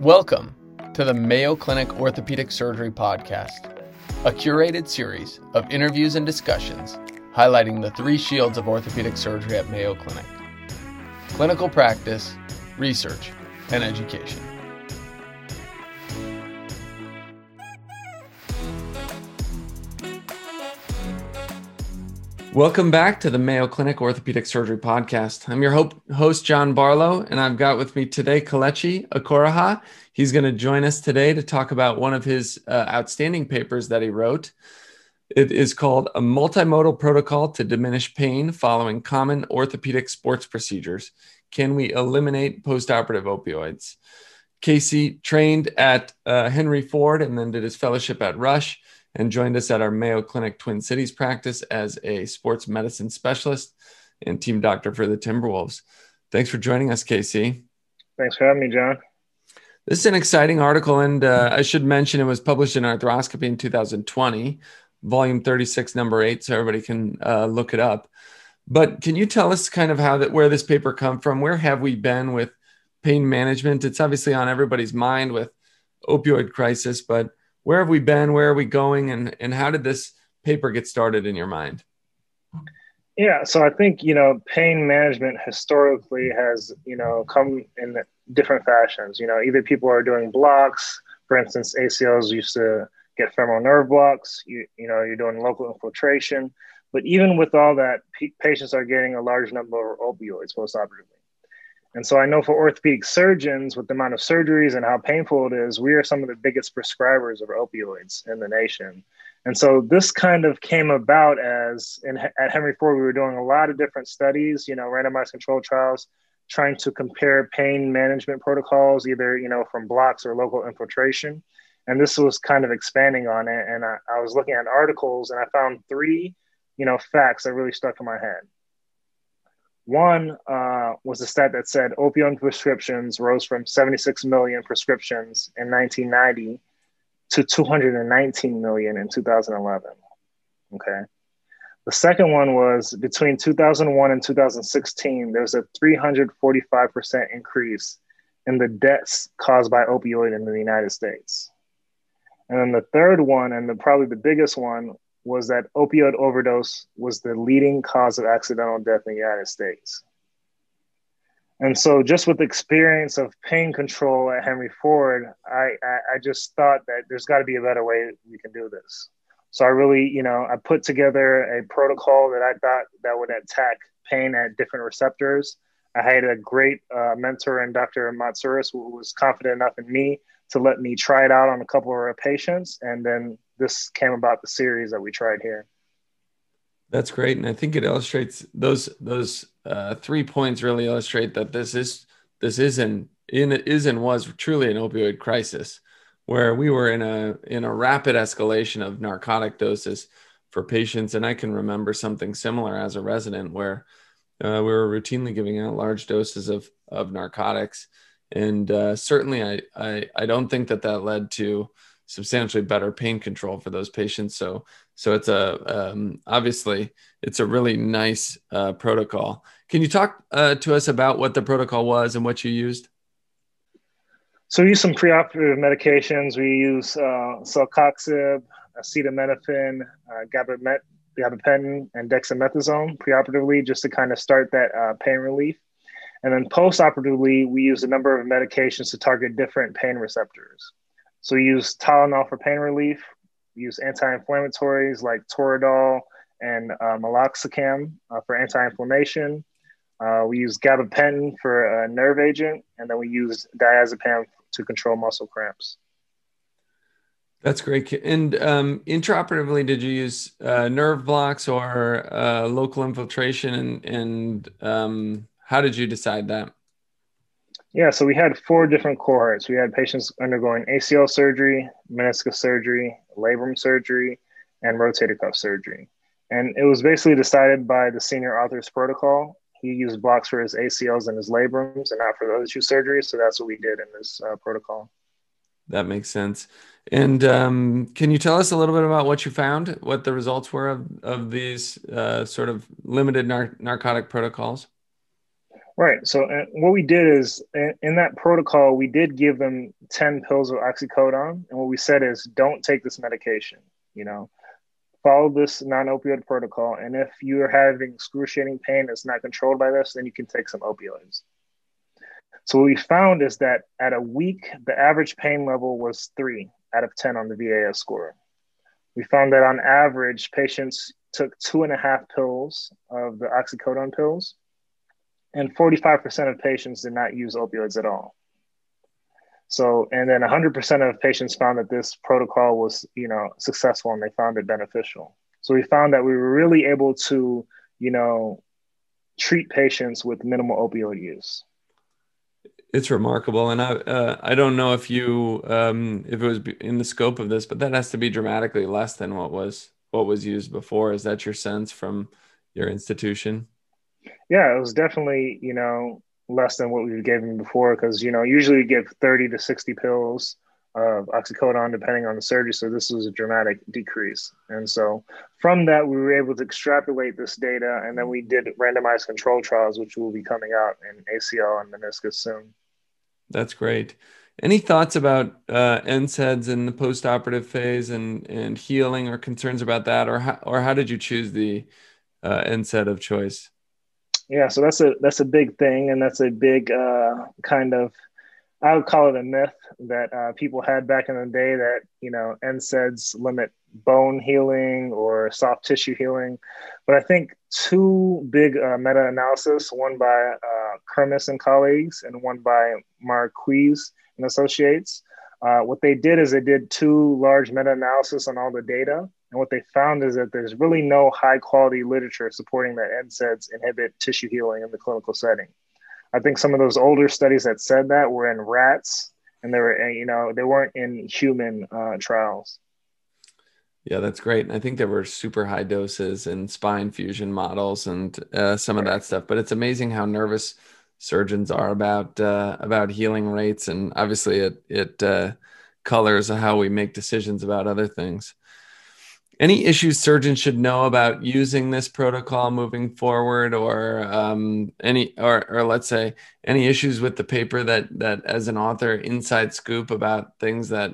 Welcome to the Mayo Clinic Orthopedic Surgery Podcast, a curated series of interviews and discussions highlighting the three shields of orthopedic surgery at Mayo Clinic clinical practice, research, and education. Welcome back to the Mayo Clinic Orthopedic Surgery Podcast. I'm your host, John Barlow, and I've got with me today Kelechi Okoroha. He's going to join us today to talk about one of his uh, outstanding papers that he wrote. It is called A Multimodal Protocol to Diminish Pain Following Common Orthopedic Sports Procedures. Can we eliminate postoperative opioids? Casey trained at uh, Henry Ford and then did his fellowship at Rush and joined us at our Mayo Clinic Twin Cities practice as a sports medicine specialist and team doctor for the Timberwolves. Thanks for joining us, Casey. Thanks for having me, John. This is an exciting article, and uh, I should mention it was published in Arthroscopy in 2020, volume 36, number eight, so everybody can uh, look it up. But can you tell us kind of how that where this paper come from? Where have we been with pain management? It's obviously on everybody's mind with opioid crisis, but where have we been? Where are we going? And and how did this paper get started in your mind? Yeah, so I think you know pain management historically has you know come in different fashions. You know, either people are doing blocks, for instance, ACLs used to get femoral nerve blocks. You you know, you're doing local infiltration, but even with all that, patients are getting a large number of opioids postoperatively. And so I know for orthopedic surgeons, with the amount of surgeries and how painful it is, we are some of the biggest prescribers of opioids in the nation. And so this kind of came about as in, at Henry Ford, we were doing a lot of different studies, you know, randomized controlled trials, trying to compare pain management protocols, either, you know, from blocks or local infiltration. And this was kind of expanding on it. And I, I was looking at articles and I found three, you know, facts that really stuck in my head. One uh, was a stat that said opioid prescriptions rose from 76 million prescriptions in 1990 to 219 million in 2011. Okay. The second one was between 2001 and 2016, there was a 345% increase in the deaths caused by opioid in the United States. And then the third one, and the, probably the biggest one, was that opioid overdose was the leading cause of accidental death in the United States. And so, just with the experience of pain control at Henry Ford, I, I, I just thought that there's got to be a better way we can do this. So I really, you know, I put together a protocol that I thought that would attack pain at different receptors. I had a great uh, mentor in Dr. Moutzouros who was confident enough in me to let me try it out on a couple of our patients, and then this came about the series that we tried here. That's great, and I think it illustrates those those uh, three points really illustrate that this is this is an in is and was truly an opioid crisis, where we were in a in a rapid escalation of narcotic doses for patients, and I can remember something similar as a resident where uh, we were routinely giving out large doses of of narcotics, and uh, certainly I, I I don't think that that led to substantially better pain control for those patients. So, so it's a um, obviously it's a really nice uh, protocol. Can you talk uh, to us about what the protocol was and what you used? So we use some preoperative medications. We use uh, celecoxib, acetaminophen, uh, gabapentin, and dexamethasone preoperatively just to kind of start that uh, pain relief. And then postoperatively, we use a number of medications to target different pain receptors. So we use Tylenol for pain relief. We use anti-inflammatories like Toradol and uh, meloxicam uh, for anti-inflammation. Uh, we use gabapentin for a nerve agent, and then we use diazepam to control muscle cramps. That's great. And um, intraoperatively, did you use uh, nerve blocks or uh, local infiltration? And, and um, how did you decide that? Yeah, so we had four different cohorts. We had patients undergoing ACL surgery, meniscus surgery, labrum surgery, and rotator cuff surgery. And it was basically decided by the senior author's protocol. He used blocks for his ACLs and his labrums and not for the other two surgeries. So that's what we did in this uh, protocol. That makes sense. And um, can you tell us a little bit about what you found, what the results were of, of these uh, sort of limited nar- narcotic protocols? Right. So what we did is in, that protocol, we did give them 10 pills of oxycodone. And what we said is don't take this medication, you know, follow this non-opioid protocol. And if you're having excruciating pain that's not controlled by this, then you can take some opioids. So what we found is that at a week, the average pain level was three out of 10 on the VAS score. We found that on average, patients took two and a half pills of the oxycodone pills and 45% of patients did not use opioids at all. So, and then 100% of patients found that this protocol was, you know, successful and they found it beneficial. So we found that we were really able to, you know, treat patients with minimal opioid use. It's remarkable, and I uh, I don't know if you um, if it was in the scope of this, but that has to be dramatically less than what was what was used before. Is that your sense from your institution? Yeah, it was definitely, you know, less than what we gave him before because, you know, usually we give 30 to 60 pills of oxycodone depending on the surgery. So this was a dramatic decrease. And so from that, we were able to extrapolate this data and then we did randomized control trials, which will be coming out in ACL and meniscus soon. That's great. Any thoughts about uh, NSAIDs in the postoperative phase and, and healing or concerns about that? Or how, or how did you choose the uh, NSAID of choice? Yeah, so that's a that's a big thing, and that's a big uh, kind of I would call it a myth that uh, people had back in the day that you know NSAIDs limit bone healing or soft tissue healing, but I think two big uh, meta-analysis, one by uh, Kurmis and colleagues, and one by Marquise and Associates. Uh, what they did is they did two large meta-analysis on all the data, and what they found is that there's really no high quality literature supporting that NSAIDs inhibit tissue healing in the clinical setting. I think some of those older studies that said that were in rats and they were, you know, they weren't in human uh, trials. Yeah, that's great. And I think there were super high doses in spine fusion models and uh, some of that stuff. But it's amazing how nervous surgeons are about uh, about healing rates, and obviously it it uh, colors how we make decisions about other things any issues surgeons should know about using this protocol moving forward or um, any or, or let's say any issues with the paper that that as an author inside scoop about things that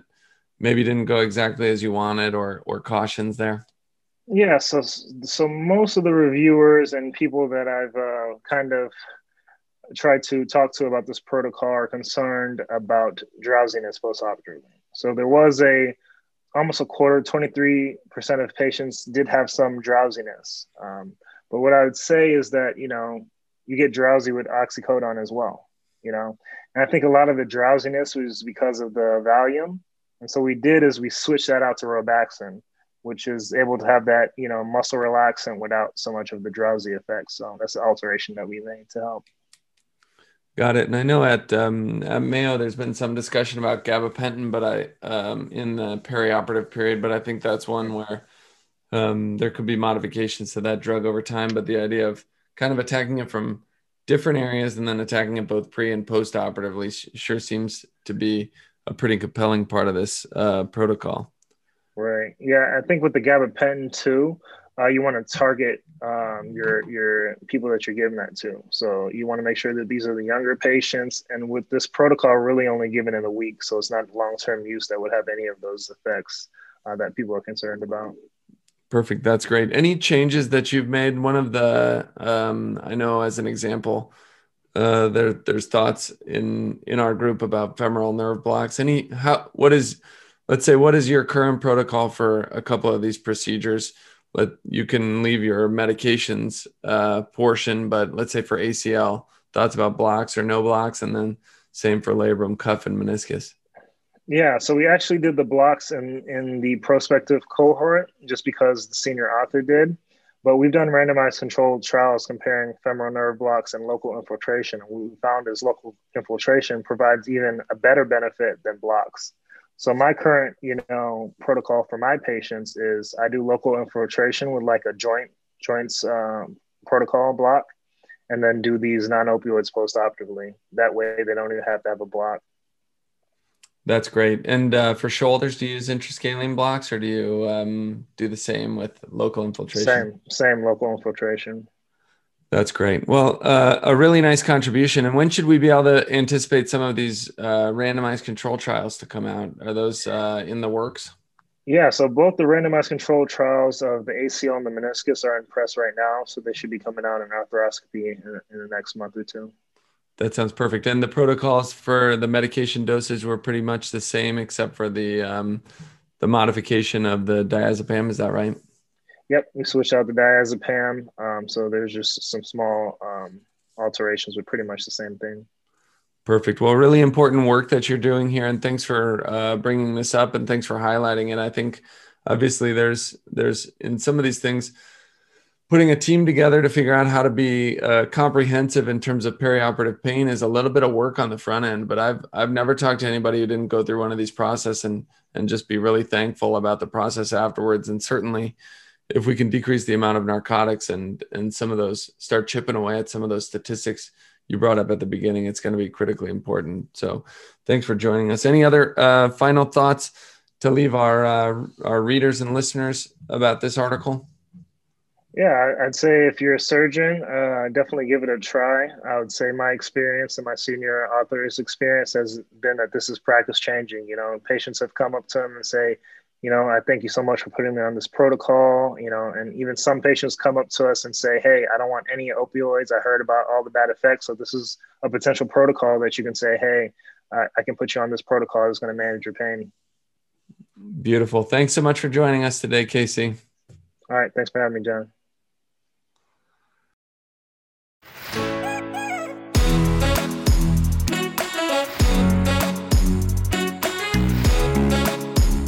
maybe didn't go exactly as you wanted or or cautions there? Yeah so so most of the reviewers and people that i've uh, kind of tried to talk to about this protocol are concerned about drowsiness postoperatively. So there was a almost a quarter, 23% of patients did have some drowsiness. Um, but what I would say is that, you know, you get drowsy with oxycodone as well, you know. And I think a lot of the drowsiness was because of the Valium. And so we did is we switched that out to Robaxin, which is able to have that, you know, muscle relaxant without so much of the drowsy effect. So that's the alteration that we made to help. Got it. And I know at, um, at Mayo, there's been some discussion about gabapentin, but I um, in the perioperative period. But I think that's one where um, there could be modifications to that drug over time. But the idea of kind of attacking it from different areas and then attacking it both pre and post operatively sure seems to be a pretty compelling part of this uh, protocol. Right. Yeah, I think with the gabapentin too, uh, you want to target um, your your people that you're giving that to. So you want to make sure that these are the younger patients, and with this protocol, really only given in a week, so it's not long term use that would have any of those effects uh, that people are concerned about. Perfect. That's great. Any changes that you've made? One of the um, I know as an example. Uh, there, there's thoughts in in our group about femoral nerve blocks. Any how what is, let's say, what is your current protocol for a couple of these procedures? Let you can leave your medications uh, portion, but let's say for ACL, thoughts about blocks or no blocks, and then same for labrum, cuff, and meniscus. Yeah, so we actually did the blocks in in the prospective cohort just because the senior author did, but we've done randomized controlled trials comparing femoral nerve blocks and local infiltration. And what we found is local infiltration provides even a better benefit than blocks. So my current, you know, protocol for my patients is I do local infiltration with like a joint joints um, protocol block, and then do these non-opioids post-operatively. That way, they don't even have to have a block. That's great. And uh, for shoulders, do you use interscalene blocks, or do you um, do the same with local infiltration? Same, same local infiltration. That's great. Well, uh, a really nice contribution. And when should we be able to anticipate some of these uh, randomized control trials to come out? Are those uh, in the works? Yeah, so both the randomized control trials of the ACL and the meniscus are in press right now. So they should be coming out in arthroscopy in, in the next month or two. That sounds perfect. And the protocols for the medication dosage were pretty much the same, except for the um, the modification of the diazepam. Is that right? Yep, we switched out the diazepam. Um, so there's just some small um, alterations, but pretty much the same thing. Perfect. Well, really important work that you're doing here, and thanks for uh, bringing this up, and thanks for highlighting it. I think obviously there's there's in some of these things putting a team together to figure out how to be uh, comprehensive in terms of perioperative pain is a little bit of work on the front end but i've i've never talked to anybody who didn't go through one of these process and and just be really thankful about the process afterwards and certainly if we can decrease the amount of narcotics and and some of those start chipping away at some of those statistics you brought up at the beginning it's going to be critically important. So thanks for joining us. Any other uh, final thoughts to leave our uh, our readers and listeners about this article? Yeah i'd say if you're a surgeon uh, definitely give it a try. I would say my experience and my senior author's experience has been that this is practice changing you know. Patients have come up to them and say you know, I thank you so much for putting me on this protocol, you know, and even some patients come up to us and say, Hey, I don't want any opioids. I heard about all the bad effects. So this is a potential protocol that you can say, Hey, I, I can put you on this protocol that's going to manage your pain. Beautiful. Thanks so much for joining us today, Casey. All right. Thanks for having me, John.